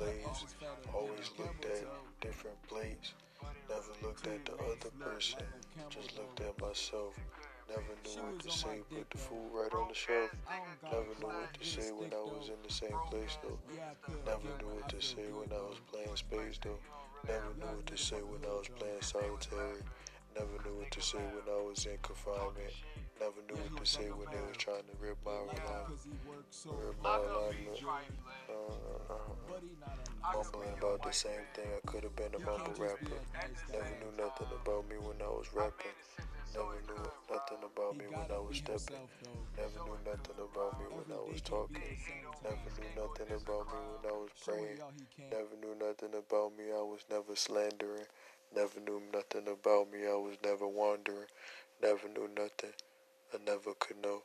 Lays. always looked at different plates. Never looked at the other person. Just looked at myself. Never knew what to say. Put the food right on the shelf. Never knew what to say when I was in the same place though. Never knew what to say when I was playing space, though. Never knew what to say when I was playing solitary. Never knew what to say when I was in confinement. Never knew what to say when they was trying to rip my alignment. He Rip my alignment. Uh, uh, uh, But he not a mumbling about the same thing. I could have been a mumble rapper. Never knew nothing about me when I was rapping. Never knew nothing about me when I was stepping. Never knew nothing about me when I was talking. Never knew nothing about me when I was praying. Never knew nothing about me. I was never slandering. Never knew nothing about me. I was never wandering. Never knew nothing. I never could know.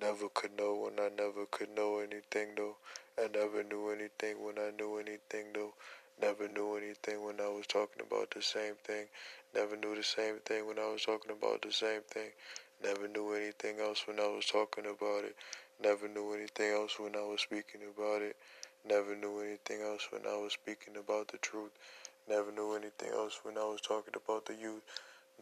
Never could know when I never could know anything though. I never knew anything when I knew anything though. Never knew anything when I was talking about the same thing. Never knew the same thing when I was talking about the same thing. Never knew anything else when I was talking about it. Never knew anything else when I was speaking about it. Never knew anything else when I was speaking about the truth. Never knew anything else when I was talking about the youth.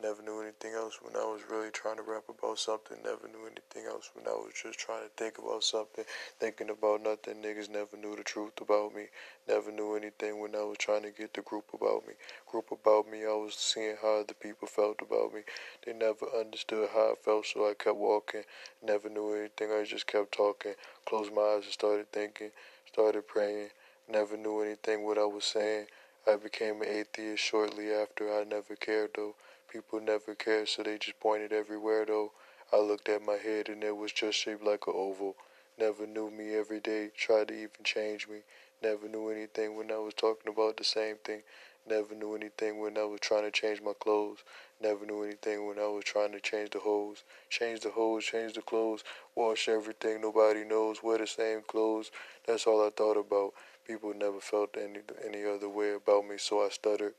Never knew anything else when I was really trying to rap about something. Never knew anything else when I was just trying to think about something. Thinking about nothing. Niggas never knew the truth about me. Never knew anything when I was trying to get the group about me. Group about me, I was seeing how other people felt about me. They never understood how I felt, so I kept walking. Never knew anything, I just kept talking. Closed my eyes and started thinking. Started praying. Never knew anything what I was saying. I became an atheist shortly after. I never cared though. People never cared, so they just pointed everywhere though. I looked at my head and it was just shaped like an oval. Never knew me every day, tried to even change me. Never knew anything when I was talking about the same thing. Never knew anything when I was trying to change my clothes. Never knew anything when I was trying to change the hose. Change the hose, change the clothes, wash everything, nobody knows, wear the same clothes. That's all I thought about. People never felt any any other way about me, so I stuttered.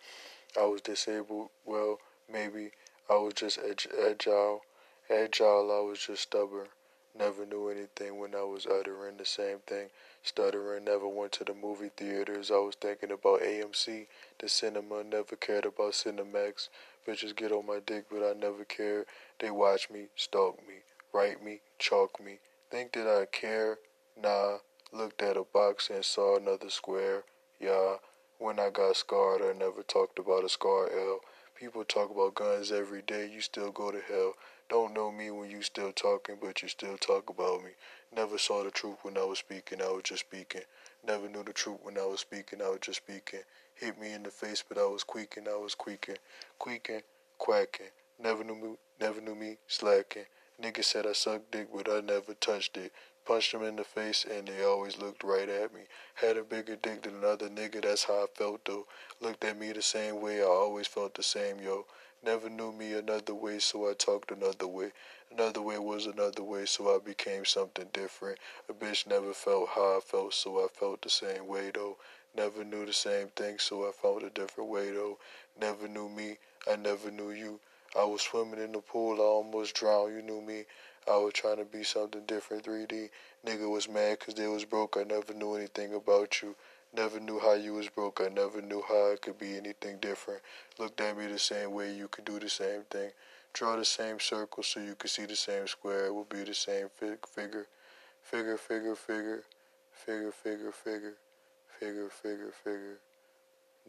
I was disabled. Well, maybe I was just agile. Agile, I was just stubborn. Never knew anything when I was uttering the same thing. Stuttering, never went to the movie theaters. I was thinking about AMC, the cinema, never cared about Cinemax. Bitches get on my dick, but I never cared. They watch me, stalk me, write me, chalk me. Think that I care? Nah. Looked at a box and saw another square. Yeah. When I got scarred, I never talked about a scar L. People talk about guns every day, you still go to hell. Don't know me when you still talking, but you still talk about me. Never saw the truth when I was speaking, I was just speaking. Never knew the truth when I was speaking, I was just speaking. Hit me in the face, but I was quaking, I was quaking, quaking, quacking. Never knew me, never knew me slacking. Niggas said I sucked dick, but I never touched it. Punched them in the face, and they always looked right at me. Had a bigger dick than another nigga, that's how I felt though. Looked at me the same way, I always felt the same, yo. Never knew me another way, so I talked another way. Another way was another way, so I became something different. A bitch never felt how I felt, so I felt the same way though. Never knew the same thing, so I felt a different way though. Never knew me, I never knew you. I was swimming in the pool, I almost drowned, you knew me. I was trying to be something different, 3D. Nigga was mad cause they was broke, I never knew anything about you. Never knew how you was broke. I never knew how it could be anything different. Looked at me the same way, you could do the same thing. Draw the same circle so you could see the same square. It will be the same fig- figure. Figure, figure, figure. Figure, figure, figure. Figure, figure, figure.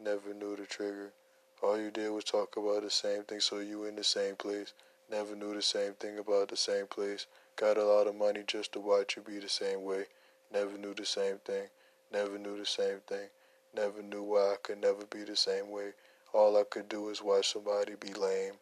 Never knew the trigger. All you did was talk about the same thing, so you in the same place. Never knew the same thing about the same place. Got a lot of money just to watch you be the same way. Never knew the same thing. Never knew the same thing. Never knew why I could never be the same way. All I could do is watch somebody be lame.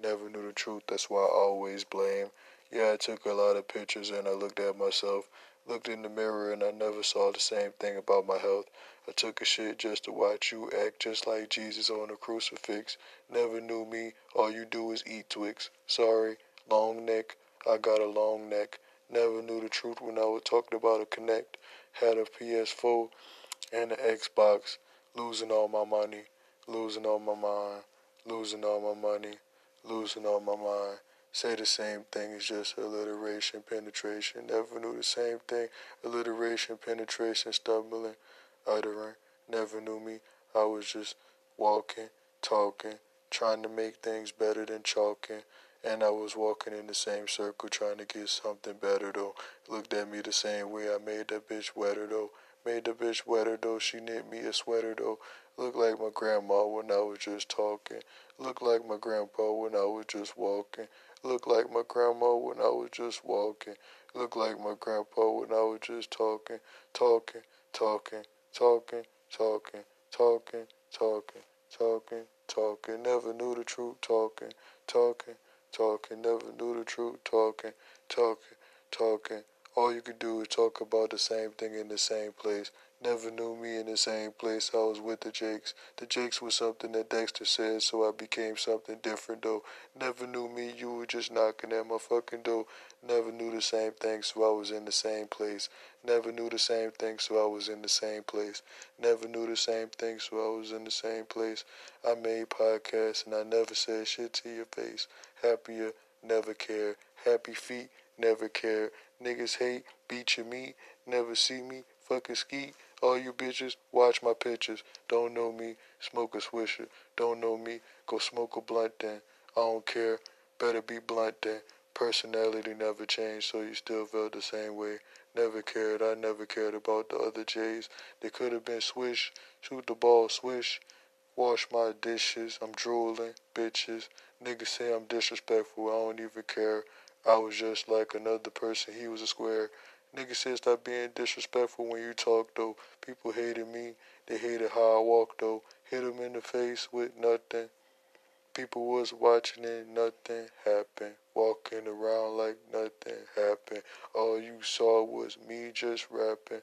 Never knew the truth, that's why I always blame. Yeah, I took a lot of pictures and I looked at myself. Looked in the mirror and I never saw the same thing about my health. I took a shit just to watch you act just like Jesus on a crucifix. Never knew me, all you do is eat Twix. Sorry, long neck, I got a long neck. Never knew the truth when I was talking about a connect. Had a PS4 and an Xbox. Losing all my money. Losing all my mind. Losing all my money. Losing all my mind. Say the same thing, it's just alliteration, penetration. Never knew the same thing. Alliteration, penetration, stumbling, uttering. Never knew me. I was just walking, talking, trying to make things better than chalking. And I was walking in the same circle trying to get something better though. Looked at me the same way I made that bitch wetter though. Made the bitch wetter though. She knit me a sweater though. Looked like my grandma when I was just talking. Looked like my grandpa when I was just walking. Looked like my grandma when I was just walking. Looked like my grandpa when I was just talking. Talking, talking, talking, talking, talking, talking, talking, talking. Never knew the truth talking, talking talking, never knew the truth, talking, talking, talking. All you could do is talk about the same thing in the same place. Never knew me in the same place. I was with the Jakes. The Jakes was something that Dexter said, so I became something different though. Never knew me, you were just knocking at my fucking door. Never knew the same thing, so I was in the same place. Never knew the same thing, so I was in the same place. Never knew the same thing, so I was in the same place. I made podcasts and I never said shit to your face. Happier, never care. Happy feet, never care. Niggas hate, beat your meat, never see me, fucking ski. All you bitches, watch my pictures. Don't know me, smoke a swisher. Don't know me, go smoke a blunt then. I don't care, better be blunt then. Personality never changed, so you still felt the same way. Never cared, I never cared about the other J's. They could have been swish, shoot the ball, swish. Wash my dishes, I'm drooling, bitches. Niggas say I'm disrespectful, I don't even care. I was just like another person, he was a square. Niggas said stop being disrespectful when you talk though. People hated me, they hated how I walk though. Hit them in the face with nothing. People was watching it, nothing happened. Walking around like nothing happened. All you saw was me just rapping.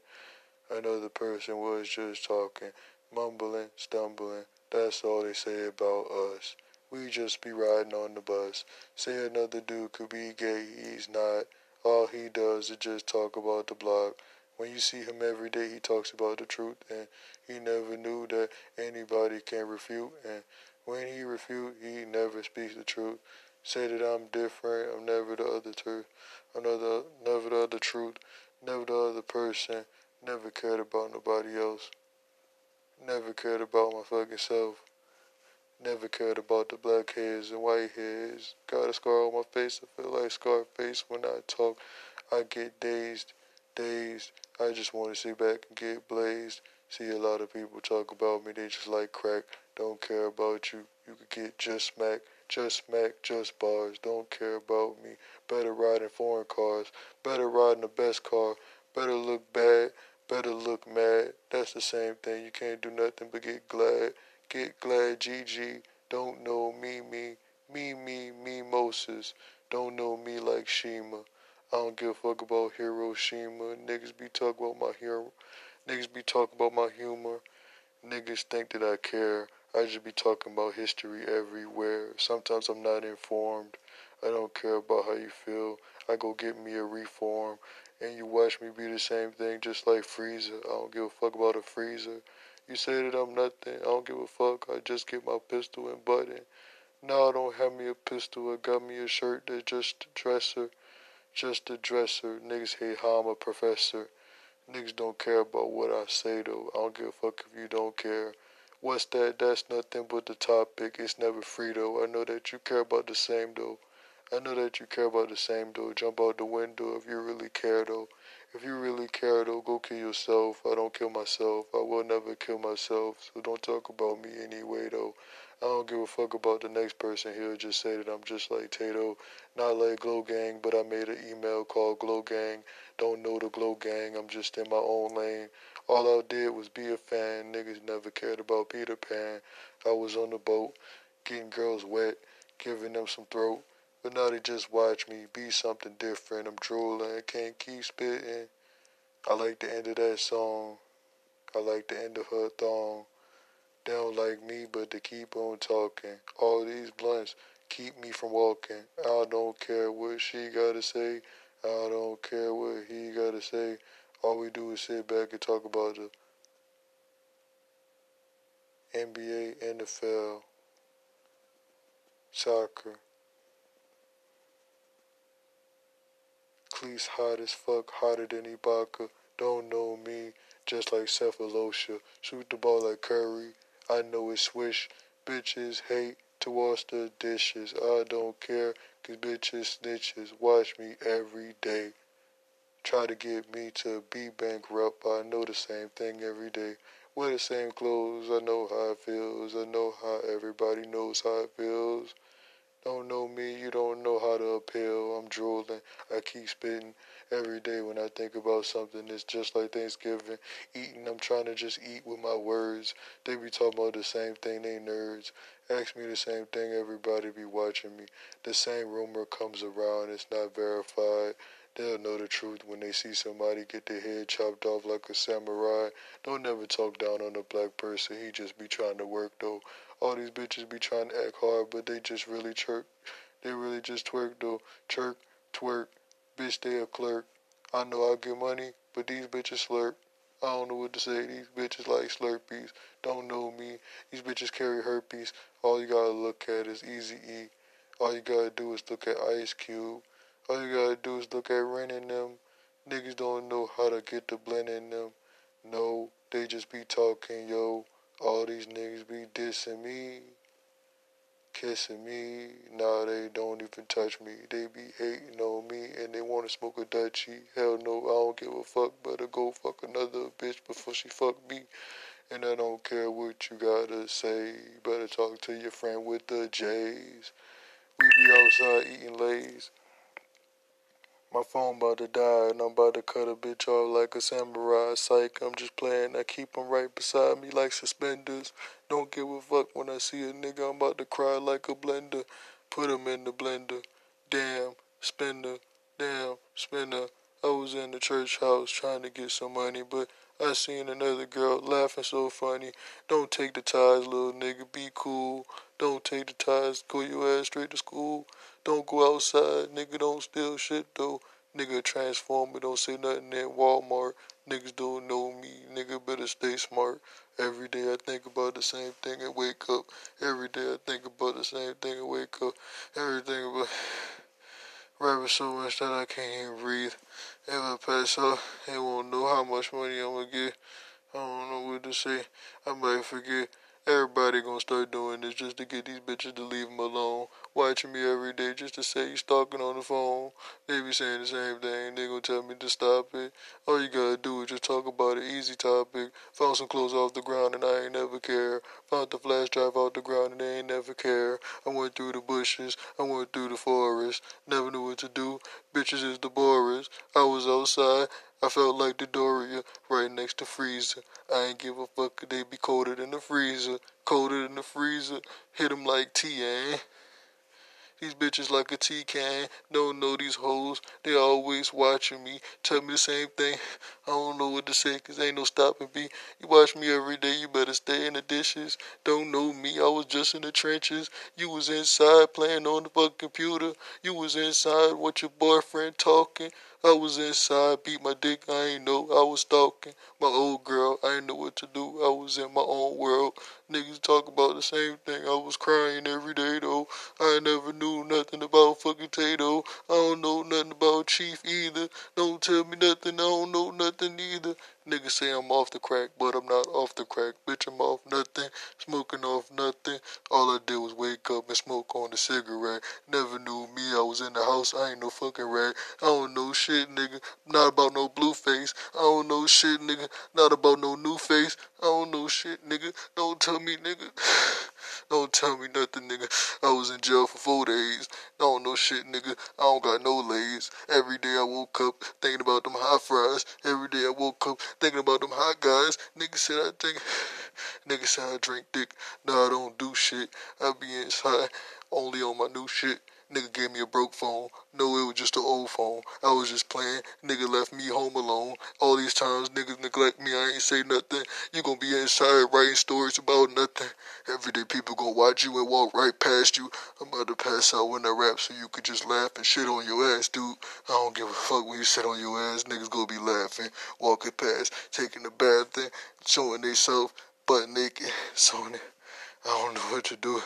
Another person was just talking, mumbling, stumbling. That's all they say about us. We just be riding on the bus. Say another dude could be gay, he's not. All he does is just talk about the block. When you see him every day, he talks about the truth, and he never knew that anybody can refute. And when he refute, he never speaks the truth. Say that I'm different, I'm never the other truth. I'm never, never the other truth, never the other person, never cared about nobody else. Never cared about my fucking self. Never cared about the black hairs and white hairs. Got a scar on my face, I feel like Scarface when I talk. I get dazed, dazed. I just want to sit back and get blazed. See a lot of people talk about me, they just like crack. Don't care about you. You could get just smack, just smack, just bars. Don't care about me. Better ride in foreign cars. Better ride in the best car. Better look bad. Better look mad. That's the same thing. You can't do nothing but get glad. Get glad, GG. Don't know me, me. Me, me, me, Moses. Don't know me like Shima. I don't give a fuck about Hiroshima. Niggas be talking about my hero. Niggas be talking about my humor. Niggas think that I care. I just be talking about history everywhere. Sometimes I'm not informed. I don't care about how you feel. I go get me a reform. And you watch me be the same thing just like Frieza. I don't give a fuck about a freezer. You say that I'm nothing. I don't give a fuck. I just get my pistol and button. Now I don't have me a pistol. I got me a shirt that's just a dresser. Just a dresser. Niggas hate how I'm a professor. Niggas don't care about what I say though. I don't give a fuck if you don't care. What's that? That's nothing but the topic. It's never free though. I know that you care about the same though. I know that you care about the same though. Jump out the window if you really care though. If you really care though, go kill yourself. I don't kill myself. I will never kill myself. So don't talk about me anyway though. I don't give a fuck about the next person. He'll just say that I'm just like Tato, not like Glo Gang, but I made an email called Glo Gang. Don't know the Glo Gang. I'm just in my own lane. All I did was be a fan. Niggas never cared about Peter Pan. I was on the boat, getting girls wet, giving them some throat. But now they just watch me be something different. I'm drooling, can't keep spitting. I like the end of that song. I like the end of her thong. They don't like me, but they keep on talking. All these blunts keep me from walking. I don't care what she gotta say. I don't care what he gotta say. All we do is sit back and talk about the NBA, NFL, soccer. Cleese hot as fuck, hotter than Ibaka. Don't know me, just like Sefolosha. Shoot the ball like Curry. I know it's swish. Bitches hate to wash the dishes. I don't care, cause bitches snitches. Watch me every day. Try to get me to be bankrupt. I know the same thing every day. Wear the same clothes. I know how it feels. I know how everybody knows how it feels. Don't know me, you don't know how to appeal. I'm drooling. I keep spitting every day when I think about something. It's just like Thanksgiving. Eating, I'm trying to just eat with my words. They be talking about the same thing, they nerds. Ask me the same thing, everybody be watching me. The same rumor comes around, it's not verified. They'll know the truth when they see somebody get their head chopped off like a samurai. Don't never talk down on a black person. He just be trying to work though. All these bitches be trying to act hard, but they just really chirk. They really just twerk though. Chirk, twerk. Bitch, they a clerk. I know I get money, but these bitches slurp. I don't know what to say. These bitches like Slurpees. Don't know me. These bitches carry herpes. All you gotta look at is Easy E. All you gotta do is look at Ice Cube. All you gotta do is look at Ren in them. Niggas don't know how to get the blend in them. No, they just be talking, yo. All these niggas be dissing me, kissing me. Nah, they don't even touch me. They be hating on me and they wanna smoke a Dutchie. Hell no, I don't give a fuck. Better go fuck another bitch before she fuck me. And I don't care what you gotta say. Better talk to your friend with the J's. We be outside eating lays. My phone about to die and I'm about to cut a bitch off like a samurai. Psych, I'm just playing. I keep 'em right beside me like suspenders. Don't give a fuck when I see a nigga. I'm about to cry like a blender. Put 'em in the blender. Damn, spender. Damn, spender. I was in the church house trying to get some money, but I seen another girl laughing so funny. Don't take the ties, little nigga. Be cool. Don't take the ties. Go your ass straight to school. Don't go outside, nigga. Don't steal shit though. Nigga transformer, don't say nothing in Walmart. Niggas don't know me, nigga better stay smart. Every day I think about the same thing and wake up. Every day I think about the same thing and wake up. Everything about rapping so much that I can't even breathe. If I pass out, they won't know how much money I'm gonna get. I don't know what to say. I might forget. Everybody gonna start doing this just to get these bitches to leave them alone. Watching me every day just to say you stalking on the phone. They be saying the same thing. They gonna tell me to stop it. All you gotta do is just talk about an easy topic. Found some clothes off the ground and I ain't never care. Found the flash drive off the ground and they ain't never care. I went through the bushes. I went through the forest. Never knew what to do. Bitches is the Boris. I was outside. I felt like the Doria right next to freezer. I ain't give a fuck they be colder than the freezer. Colder than the freezer. Hit 'em like T, eh? These bitches like a tea can. Don't know these hoes. They always watching me. Tell me the same thing. I don't know what to say cause ain't no stopping me. You watch me every day. You better stay in the dishes. Don't know me. I was just in the trenches. You was inside playing on the fucking computer. You was inside with your boyfriend talking. I was inside, beat my dick, I ain't know, I was stalking my old girl, I ain't know what to do, I was in my own world. Niggas talk about the same thing, I was crying every day though. I never knew nothing about fucking Tato. I don't know nothing about Chief either. Don't tell me nothing, I don't know nothing either. Niggas say I'm off the crack, but I'm not off the crack. Bitch, I'm off nothing, smoking off nothing. All I did was wake up and smoke on the cigarette. Never knew me, I was in the house, I ain't no fucking rat. I don't know shit, nigga. Not about no blue face. I don't know shit, nigga. Not about no new face. I don't know shit, nigga. Don't tell me, nigga. Don't tell me nothing, nigga. I was in jail for four days. I don't know shit, nigga. I don't got no legs. Every day I woke up thinking about them hot fries. Every day I woke up thinking about them hot guys. Nigga said I think. Nigga said I drink dick. No, I don't do shit. I be inside only on my new shit. Nigga gave me a broke phone. No, it was just an old phone. I was just playing. Nigga left me home alone. All these times niggas neglect me. I ain't say nothing. You gonna be inside writing stories about nothing. Everyday people gonna watch you and walk right past you. I'm about to pass out when I rap so you could just laugh and shit on your ass, dude. I don't give a fuck when you sit on your ass. Niggas gonna be laughing, walking past, taking a bath, and showing they self butt naked, it. I don't know what to do.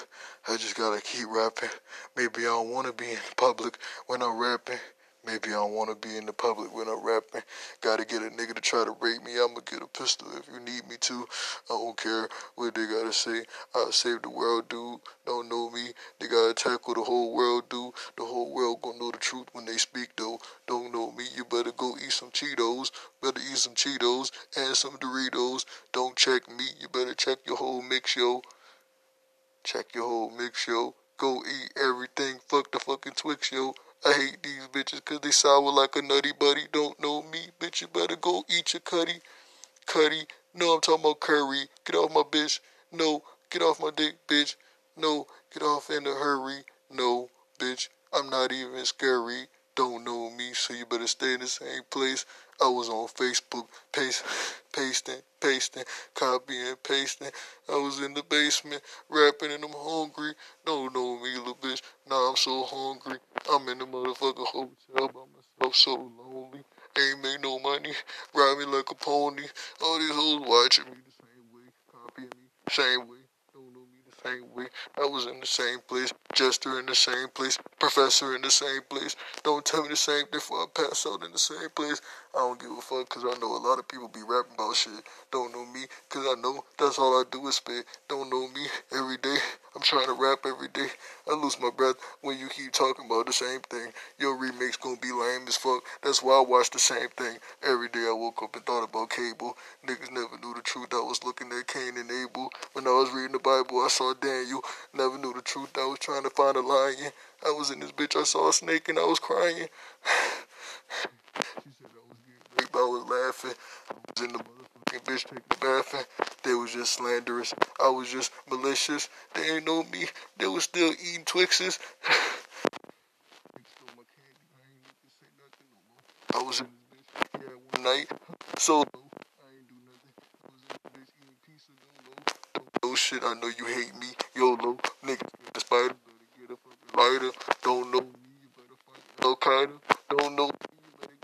I just gotta keep rapping. Maybe I don't wanna be in public when I'm rapping. Maybe I don't wanna be in the public when I'm rapping. Gotta get a nigga to try to rape me. I'ma get a pistol if you need me to. I don't care what they gotta say. I'll save the world, dude. Don't know me. They gotta tackle the whole world, dude. The whole world gonna know the truth when they speak, though. Don't know me. You better go eat some Cheetos. Better eat some Cheetos and some Doritos. Don't check me. You better check your whole mix, yo. Check your whole mix, yo. Go eat everything. Fuck the fucking Twix, yo. I hate these bitches cause they sour like a nutty buddy. Don't know me, bitch. You better go eat your cutty. Cuddy. No, I'm talking about curry. Get off my bitch. No, get off my dick, bitch. No, get off in a hurry. No, bitch. I'm not even scary. Don't know me, so you better stay in the same place. I was on Facebook, paste, pasting, pasting, copying, pasting. I was in the basement, rapping and I'm hungry. Don't know me, little bitch. Now I'm so hungry. I'm in the motherfucking hotel by myself, so lonely. Ain't make no money, ride me like a pony. All these hoes watching me the same way, copying me, same way. Same way. I was in the same place, Jester in the same place, Professor in the same place. Don't tell me the same thing before I pass out in the same place. I don't give a fuck because I know a lot of people be rapping about shit. Don't know me because I know that's all I do is spit. Don't know me every day. I'm trying to rap every day. I lose my breath when you keep talking about the same thing. Your remix gonna be lame as fuck. That's why I watch the same thing. Every day I woke up and thought about cable. Niggas never knew the truth. I was looking at Cain and Abel. When I was reading the Bible, I saw Daniel. Never knew the truth. I was trying to find a lion. I was in this bitch. I saw a snake and I was crying. I was laughing. I was in the motherfucking bitch taking a bathing. They was just slanderous. I was just malicious. They ain't know me. They was still eating Twixes. I was in bitch yeah, one night. So I ain't do nothing. I was in bitch eating pizza. Know. shit. I know you hate me. YOLO. Niggas the spider. Better get a fucking lighter. Don't know me. You better fight Al Qaeda. Don't know me. You better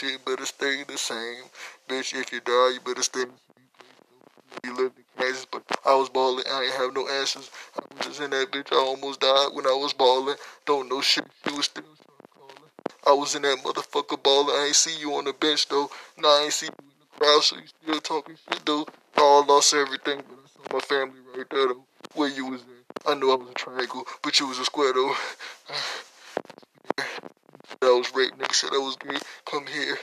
shit better stay the same. Bitch, if you die, you better stay. You live in Kansas, but I was balling. I ain't have no answers. I was just in that bitch. I almost died when I was balling. Don't know shit. She was still calling. I was in that motherfucker balling. I ain't see you on the bench though. Nah, I ain't see you in the crowd, so you still talking shit though. I all lost everything, but I saw my family right there though. Where you was in. I knew I was a triangle, but you was a square though. I was raped. Nigga said I was gay. Come here.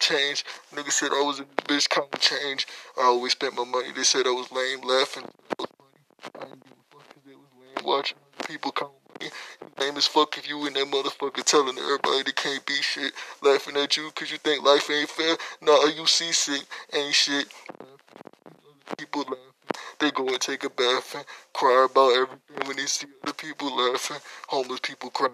Change. Nigga said oh, I was a bitch. Come change. I always spent my money. They said I was lame, laughing. I didn't give a fuck because it was lame. Watching people count money. Lame as fuck if you in that motherfucker telling everybody they can't be shit. Laughing at you because you think life ain't fair. Nah, you seasick. Ain't shit. People laughing. They go and take a bath and cry about everything when they see other people laughing, homeless people crying,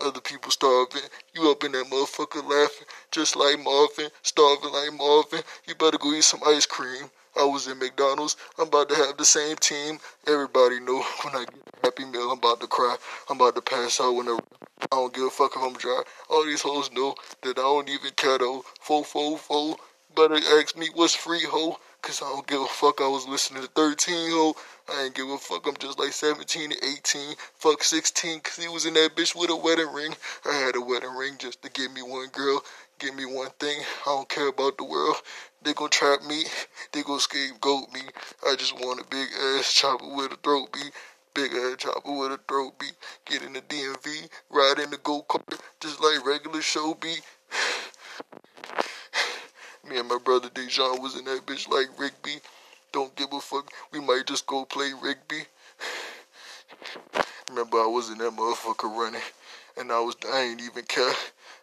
other people starving. You up in that motherfucker laughing, just like Marvin, starving like Marvin. You better go eat some ice cream. I was in McDonald's. I'm about to have the same team. Everybody know when I get a Happy Meal, I'm about to cry. I'm about to pass out whenever. I don't give a fuck if I'm dry. All these hoes know that I don't even care though. Fo fo fo. Better ask me what's free hoe. Cause I don't give a fuck. I was listening to 13 ho. I ain't give a fuck. I'm just like 17 to 18. Fuck 16. Cause he was in that bitch with a wedding ring. I had a wedding ring just to give me one girl. Give me one thing. I don't care about the world. They gon' trap me. They gon' scapegoat me. I just want a big ass chopper with a throat beat. Big ass chopper with a throat beat. Get in the DMV. Ride in the go kart. Just like regular show beat. Me and my brother Dejan was in that bitch like Rigby. Don't give a fuck. We might just go play Rigby. Remember, I was in that motherfucker running, and I was I ain't even care.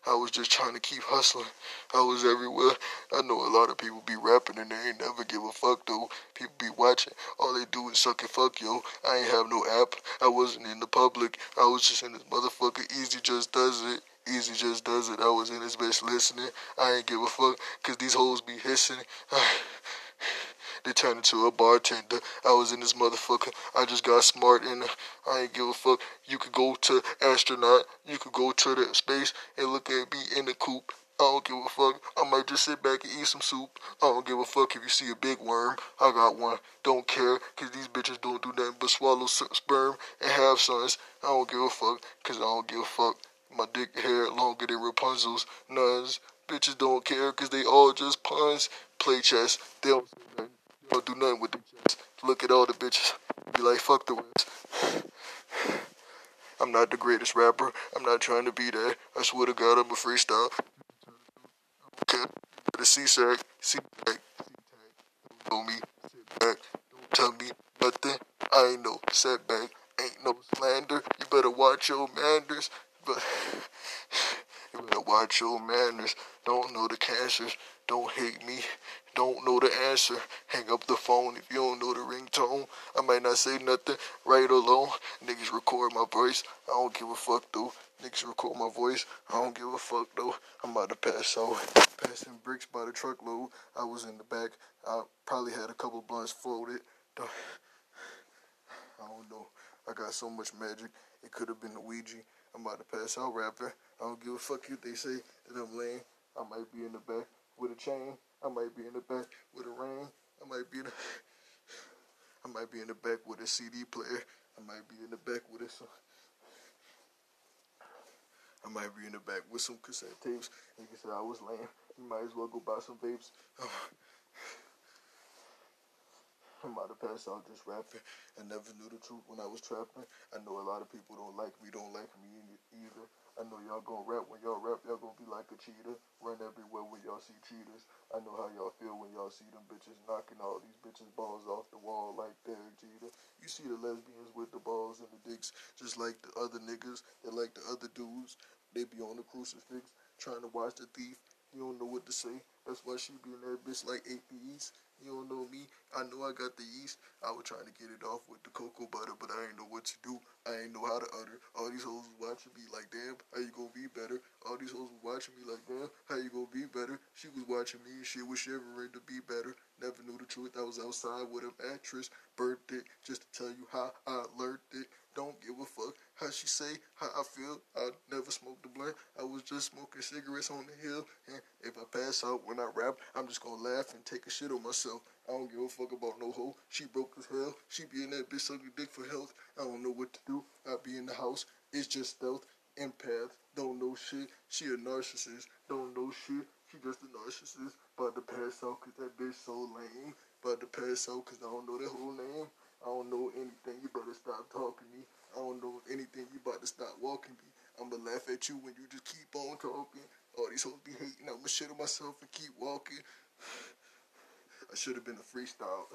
I was just trying to keep hustling. I was everywhere. I know a lot of people be rapping and they ain't never give a fuck though. People be watching. All they do is suck and fuck, yo. I ain't have no app. I wasn't in the public. I was just in this motherfucker. Easy just does it. Easy just does it. I was in this bitch listening. I ain't give a fuck, cause these hoes be hissing. they turned into a bartender. I was in this motherfucker. I just got smart and I ain't give a fuck. You could go to astronaut. You could go to the space and look at me in the coop. I don't give a fuck. I might just sit back and eat some soup. I don't give a fuck if you see a big worm. I got one. Don't care, cause these bitches don't do nothing but swallow sperm and have sons. I don't give a fuck, cause I don't give a fuck. My dick hair longer than Rapunzel's. Nuns. Bitches don't care because they all just puns. Play chess. They don't, don't do nothing with the chess. Look at all the bitches. Be like, fuck the rest. I'm not the greatest rapper. I'm not trying to be that. I swear to God, I'm a freestyle. Okay. The C-sack. C-sack. Don't know me. Sit back. Don't tell me nothing. I ain't no setback. Ain't no slander. You better watch your manners. But watch your manners. Don't know the cancers. Don't hate me. Don't know the answer. Hang up the phone if you don't know the ringtone. I might not say nothing right or long. Niggas record my voice. I don't give a fuck though. Niggas record my voice. I don't give a fuck though. I'm about to pass out. Passing bricks by the truckload. I was in the back. I probably had a couple blunts floated. I don't know. I got so much magic. It could have been the Ouija. I'm about to pass out rapping. I don't give a fuck if they say that I'm lame. I might be in the back with a chain. I might be in the back with a ring. I might be in the I might be in the back with a CD player. I might be in the back with a I might be in the back with some cassette tapes. Nigga said I was lame. You might as well go buy some vapes. About to pass out just rapping. I never knew the truth when I was trapping. I know a lot of people don't like me, don't like me either. I know y'all gonna rap when y'all rap, y'all gonna be like a cheater. Run everywhere when y'all see cheaters. I know how y'all feel when y'all see them bitches knocking all these bitches' balls off the wall like Derek Jeter. You see the lesbians with the balls and the dicks, just like the other niggas that like the other dudes. They be on the crucifix trying to watch the thief. You don't know what to say. That's why she be in that bitch like APEs. You don't know me. I know I got the yeast. I was trying to get it off with the cocoa butter, but I ain't know what to do. I ain't know how to utter. All these hoes watching me like, damn, how you gonna be better? All these hoes watching me like, damn, how you gonna be better? She was watching me and she was shivering to be better. Never knew the the truth. I was outside with a mattress, birthed it, just to tell you how I learned it. Don't give a fuck how she say, how I feel. I never smoked a blunt. I was just smoking cigarettes on the hill. And if I pass out when I rap, I'm just gonna laugh and take a shit on myself. I don't give a fuck about no hoe. She broke as hell. She be in that bitch sucking dick for health. I don't know what to do. I be in the house. It's just stealth. Empath. Don't know shit. She a narcissist. Don't know shit. She just a narcissist. About to pass out cause that bitch so lame. About to pass out cause I don't know that whole name. I don't know anything. You better stop talking to me. I don't know anything. You about to stop walking me. I'ma laugh at you when you just keep on talking. All these hoes be hating. I'ma shit on myself and keep walking. I should have been a freestyle.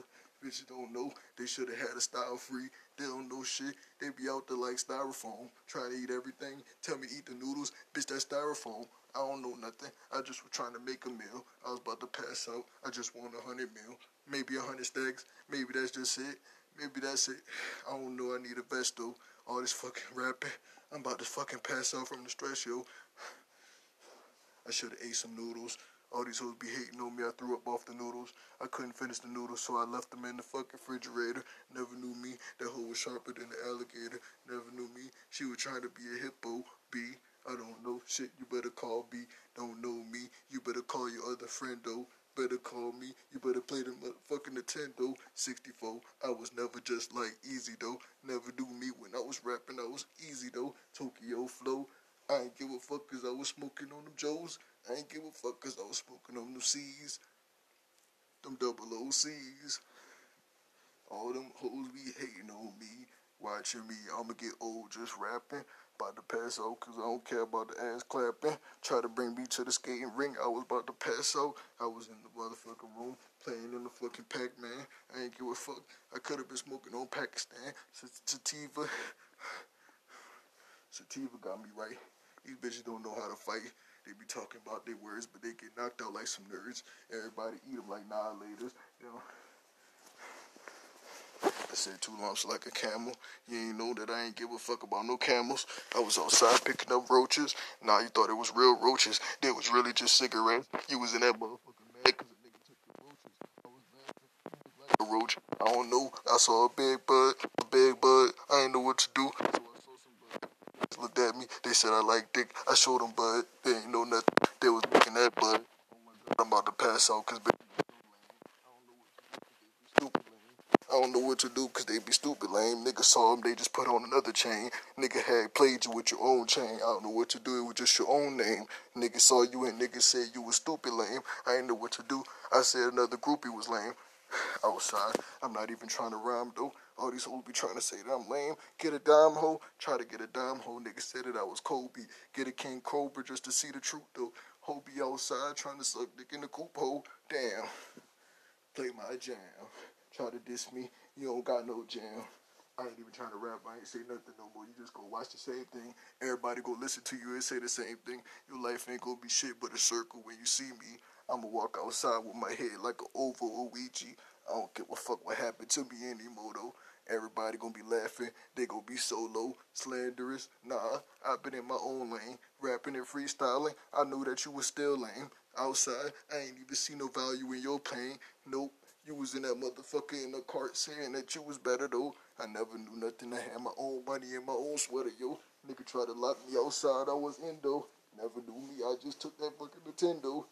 Bitches don't know. They should have had a style free. They don't know shit. They be out there like styrofoam, trying to eat everything. Tell me eat the noodles. Bitch, that styrofoam. I don't know nothing. I just was trying to make a meal. I was about to pass out. I just want a hundred meal. Maybe a hundred stacks. Maybe that's just it. Maybe that's it. I don't know. I need a vest though. All this fucking rapping. I'm about to fucking pass out from the stress, yo. I should have ate some noodles. All these hoes be hating on me. I threw up off the noodles. I couldn't finish the noodles, so I left them in the fucking refrigerator. Never knew me. That hoe was sharper than the alligator. Never knew me. She was trying to be a hippo. B. I don't know shit. You better call B. Don't know me. You better call your other friend though. Better call me. You better play the motherfucking Nintendo 64. I was never just like easy though. Never do me when I was rapping. I was easy though. Tokyo flow. I ain't give a fuck cause I was smoking on them Joes. I ain't give a fuck cause I was smoking on them C's. Them double OCs. All them hoes be hating on me. Watching me. I'ma get old just rapping. About to pass out cause I don't care about the ass clapping. Try to bring me to the skating ring. I was about to pass out. I was in the motherfucking room playing in the fucking Pac-Man. I ain't give a fuck. I could have been smoking on Pakistan. Sativa. Sativa got me right. These bitches don't know how to fight. They be talking about their words, but they get knocked out like some nerds. Everybody eat them like annihilators. You know. I said two lumps like a camel. You ain't know that I ain't give a fuck about no camels. I was outside picking up roaches. Nah, you thought it was real roaches. They was really just cigarettes. You was in that motherfucking bag because a nigga took the roaches. I was laughing like a roach. I don't know. I saw a big bud, a big bud. I ain't know what to do. So I saw some bud. Looked at me. They said I like dick. I showed them bud. They ain't know nothing. They was looking at bud. I'm about to pass out because. I don't know what to do because they be stupid lame. Nigga saw them, they just put on another chain. Nigga had played you with your own chain. I don't know what to do, it was just your own name. Nigga saw you and nigga said you was stupid lame. I ain't know what to do. I said another groupie was lame. Outside, I'm not even trying to rhyme though. All these hoes be trying to say that I'm lame. Get a dime hoe, try to get a dime hoe. Nigga said that I was Kobe. Get a King Cobra just to see the truth though. Hoe be outside trying to suck dick in the coop hole. Damn. Play my jam try to diss me, you don't got no jam. I ain't even trying to rap. I ain't say nothing no more. You just go watch the same thing. Everybody go listen to you and say the same thing. Your life ain't gonna be shit but a circle. When you see me, I'ma walk outside with my head like an oval Ouija. I don't give a fuck what happened to me anymore though. Everybody gonna be laughing. They gonna be solo, slanderous. Nah, I've been in my own lane, rapping and freestyling. I knew that you was still lame. Outside, I ain't even see no value in your pain. Nope. You was in that motherfucker in the cart saying that you was better though. I never knew nothing. I had my own money in my own sweater, yo. Nigga tried to lock me outside. I was in though. Never knew me. I just took that fucking Nintendo.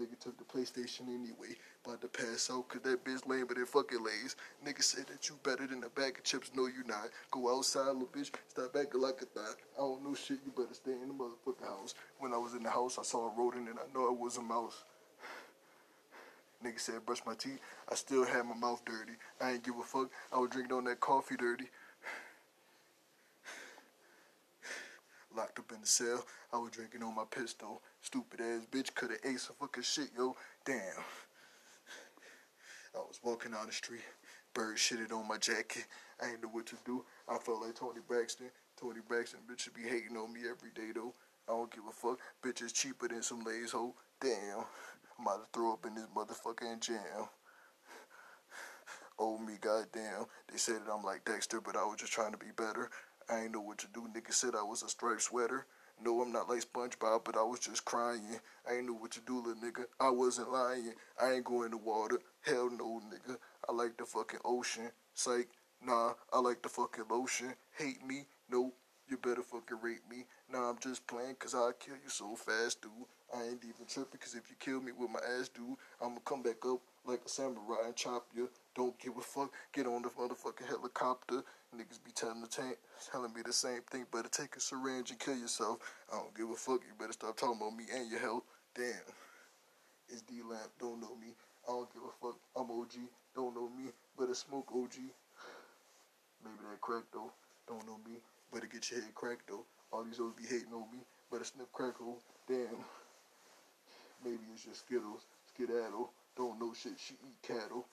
Nigga took the PlayStation anyway. About to pass out cause that bitch lame but it fucking lays. Nigga said that you better than a bag of chips. No, you not. Go outside, little bitch. Stop acting like a thot. I don't know shit. You better stay in the motherfucking house. When I was in the house, I saw a rodent and I know it was a mouse. Nigga said brush my teeth. I still had my mouth dirty. I ain't give a fuck. I was drinking on that coffee dirty. Locked up in the cell. I was drinking on my pistol. Stupid ass bitch coulda ate some fucking shit, yo. Damn. I was walking down the street. Bird shitted on my jacket. I ain't know what to do. I felt like Toni Braxton. Toni Braxton bitch should be hating on me every day though. I don't give a fuck. Bitch is cheaper than some lays hoe. Damn. I'm about to throw up in this motherfucking jam. Oh me, goddamn. They said that I'm like Dexter, but I was just trying to be better. I ain't know what to do. Nigga said I was a striped sweater. No, I'm not like SpongeBob, but I was just crying. I ain't know what to do, little nigga. I wasn't lying. I ain't going to water. Hell no, nigga. I like the fucking ocean. Psych. Nah, I like the fucking lotion. Hate me? Nope. You better fucking rape me. Nah, I'm just playing cause I'll kill you so fast, dude. I ain't even tripping cause if you kill me with my ass, dude, I'ma come back up like a samurai and chop you. Don't give a fuck. Get on the motherfucking helicopter. Niggas be telling, the tank, telling me the same thing. Better take a syringe and kill yourself. I don't give a fuck. You better stop talking about me and your health. Damn. It's D Lamp. Don't know me. I don't give a fuck. I'm OG. Don't know me. Better smoke OG. Maybe that crack though. Don't know me. Better get your head cracked though. All these hoes be hating on me. Better sniff crack hole. Damn. Maybe it's just Skittles. Skedaddle. Don't know shit. She eat cattle.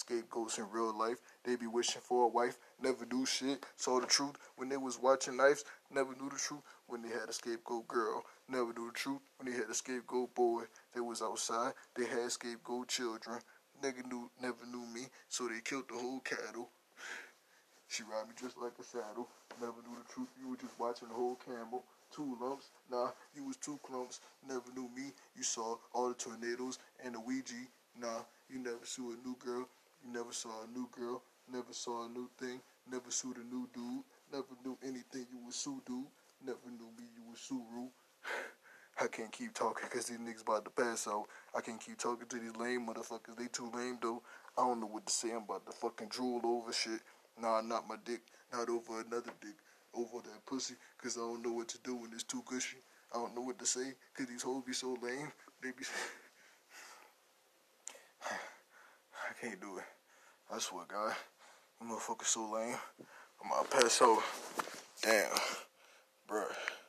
Scapegoats in real life. They be wishing for a wife. Never do shit. Saw the truth when they was watching knives. Never knew the truth when they had a scapegoat girl. Never knew the truth when they had a scapegoat boy. They was outside. They had scapegoat children. Nigga knew, never knew me, so they killed the whole cattle. She ride me just like a saddle. Never knew the truth. You were just watching the whole camel. Two lumps. Nah, you was two clumps. Never knew me. You saw all the tornadoes and the Ouija. Nah, you never saw a new girl. You never saw a new girl. Never saw a new thing. Never sued a new dude. Never knew anything. You was Sue dude. Never knew me. You was Suru. I can't keep talking because these niggas about to pass out. I can't keep talking to these lame motherfuckers. They too lame though. I don't know what to say. I'm about to fucking drool over shit. Nah, not my dick. Not over another dick. Over that pussy. Because I don't know what to do when it's too gushy. I don't know what to say because these hoes be so lame. They be. Can't do it. I swear, God. You motherfuckers so lame. I'm out. Damn. Bruh.